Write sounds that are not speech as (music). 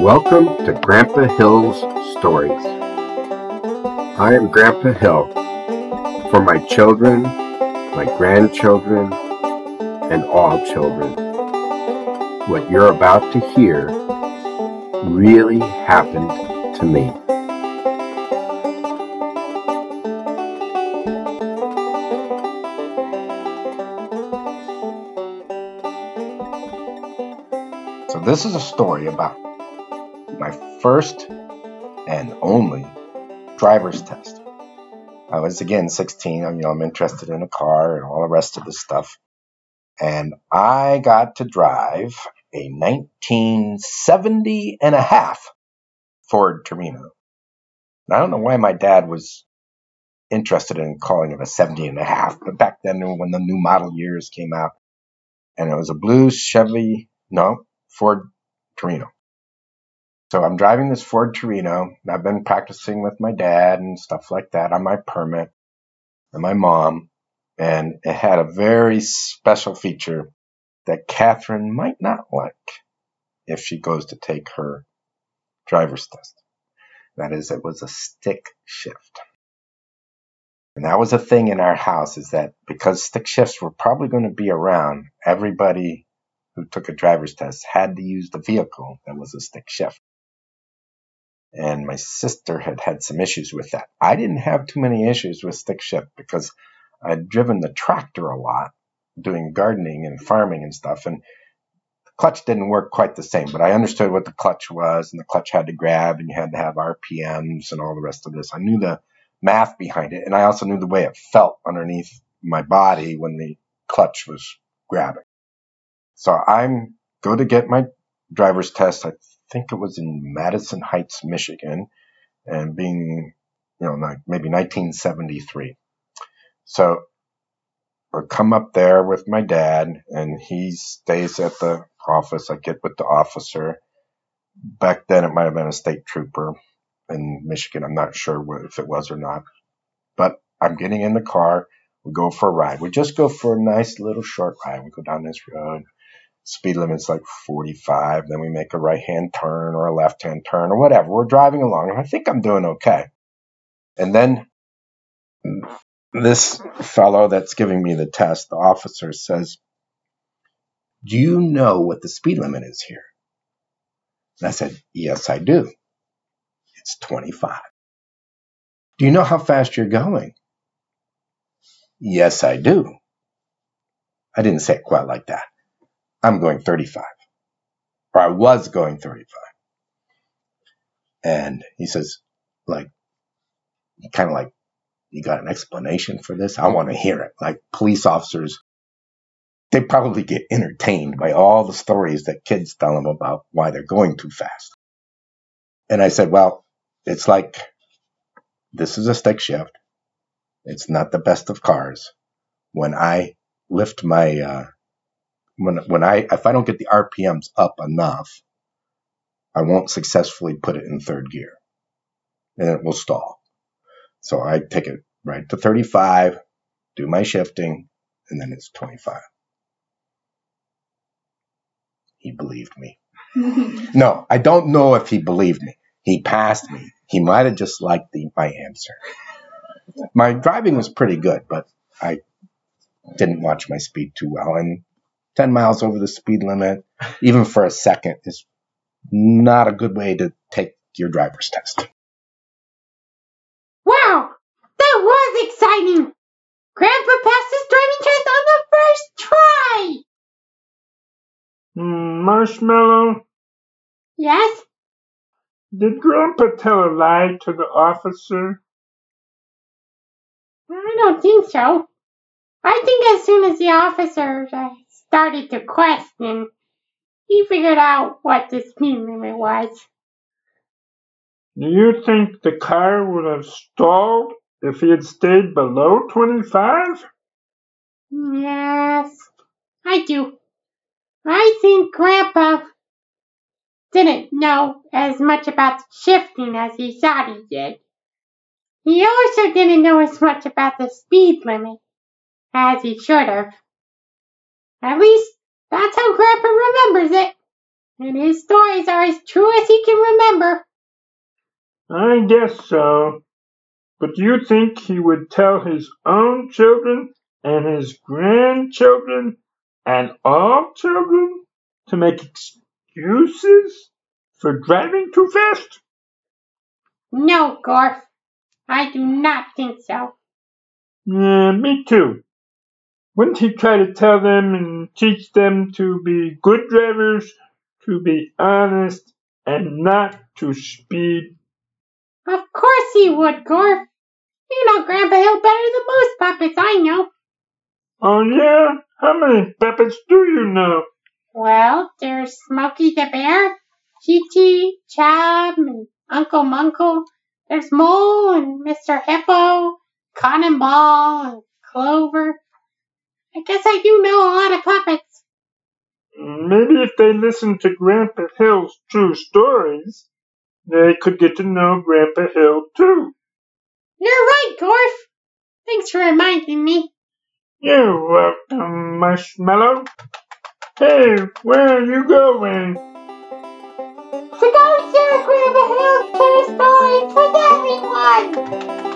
Welcome to Grandpa Hill's Stories. I am Grandpa Hill. For my children, my grandchildren, and all children, what you're about to hear really happened to me. So, this is a story about first and only driver's test. I was again 16. I'm, You know, I'm interested in a car and all the rest of the stuff. And I got to drive a 1970 and a half Ford Torino. And I don't know why my dad was interested in calling it a 70 and a half, but back then when the new model years came out, and it was a blue Chevy, no, Ford Torino. So I'm driving this Ford Torino. I've been practicing with my dad and stuff like that on my permit and my mom. And it had a very special feature that Catherine might not like if she goes to take her driver's test. That is, it was a stick shift. And that was a thing in our house is that because stick shifts were probably going to be around, everybody who took a driver's test had to use the vehicle that was a stick shift. And my sister had had some issues with that. I didn't have too many issues with stick shift because I'd driven the tractor a lot doing gardening and farming and stuff. And the clutch didn't work quite the same, but I understood what the clutch was and the clutch had to grab and you had to have RPMs and all the rest of this. I knew the math behind it. And I also knew the way it felt underneath my body when the clutch was grabbing. So I'm go to get my driver's test. I think it was in Madison Heights, Michigan, and being, you know, like maybe 1973. So I come up there with my dad, and he stays at the office. I get with the officer. Back then, it might have been a state trooper in Michigan. I'm not sure if it was or not. But I'm getting in the car. We go for a ride. We just go for a nice little short ride. We go down this road speed limit's like 45. Then we make a right hand turn or a left hand turn or whatever. We're driving along. And I think I'm doing okay. And then mm, this fellow that's giving me the test, the officer says, Do you know what the speed limit is here? And I said, Yes, I do. It's 25. Do you know how fast you're going? Yes, I do. I didn't say it quite like that. I'm going 35. Or I was going 35. And he says, like, kind of like, you got an explanation for this? I want to hear it. Like police officers, they probably get entertained by all the stories that kids tell them about why they're going too fast. And I said, well, it's like this is a stick shift. It's not the best of cars. When I lift my uh, when when I if I don't get the RPMs up enough, I won't successfully put it in third gear, and it will stall. So I take it right to 35, do my shifting, and then it's 25. He believed me. (laughs) no, I don't know if he believed me. He passed me. He might have just liked the, my answer. My driving was pretty good, but I didn't watch my speed too well, and 10 miles over the speed limit, even for a second, is not a good way to take your driver's test. Wow, that was exciting! Grandpa passed his driving test on the first try! Mm, Marshmallow? Yes? Did Grandpa tell a lie to the officer? I don't think so. I think as soon as the officer uh, started to question, he figured out what the speed limit was. Do you think the car would have stalled if he had stayed below 25? Yes, I do. I think Grandpa didn't know as much about shifting as he thought he did. He also didn't know as much about the speed limit as he should have. At least, that's how Grandpa remembers it. and his stories are as true as he can remember. I guess so. But do you think he would tell his own children and his grandchildren and all children to make excuses for driving too fast? No, Gorf, I do not think so. Yeah, me too. Wouldn't he try to tell them and teach them to be good drivers, to be honest, and not to speed? Of course he would, Gorf. You know Grandpa Hill better than most puppets I know. Oh yeah? How many puppets do you know? Well, there's Smokey the Bear, Chi-Chi, Chub, and Uncle Munkle. There's Mole and Mr. Hippo, Cannonball and Clover. I guess I do know a lot of puppets. Maybe if they listened to Grandpa Hill's true stories, they could get to know Grandpa Hill too. You're right, Gorf. Thanks for reminding me. You're welcome, Marshmallow. Hey, where are you going? To go share Grandpa Hill's true stories with everyone.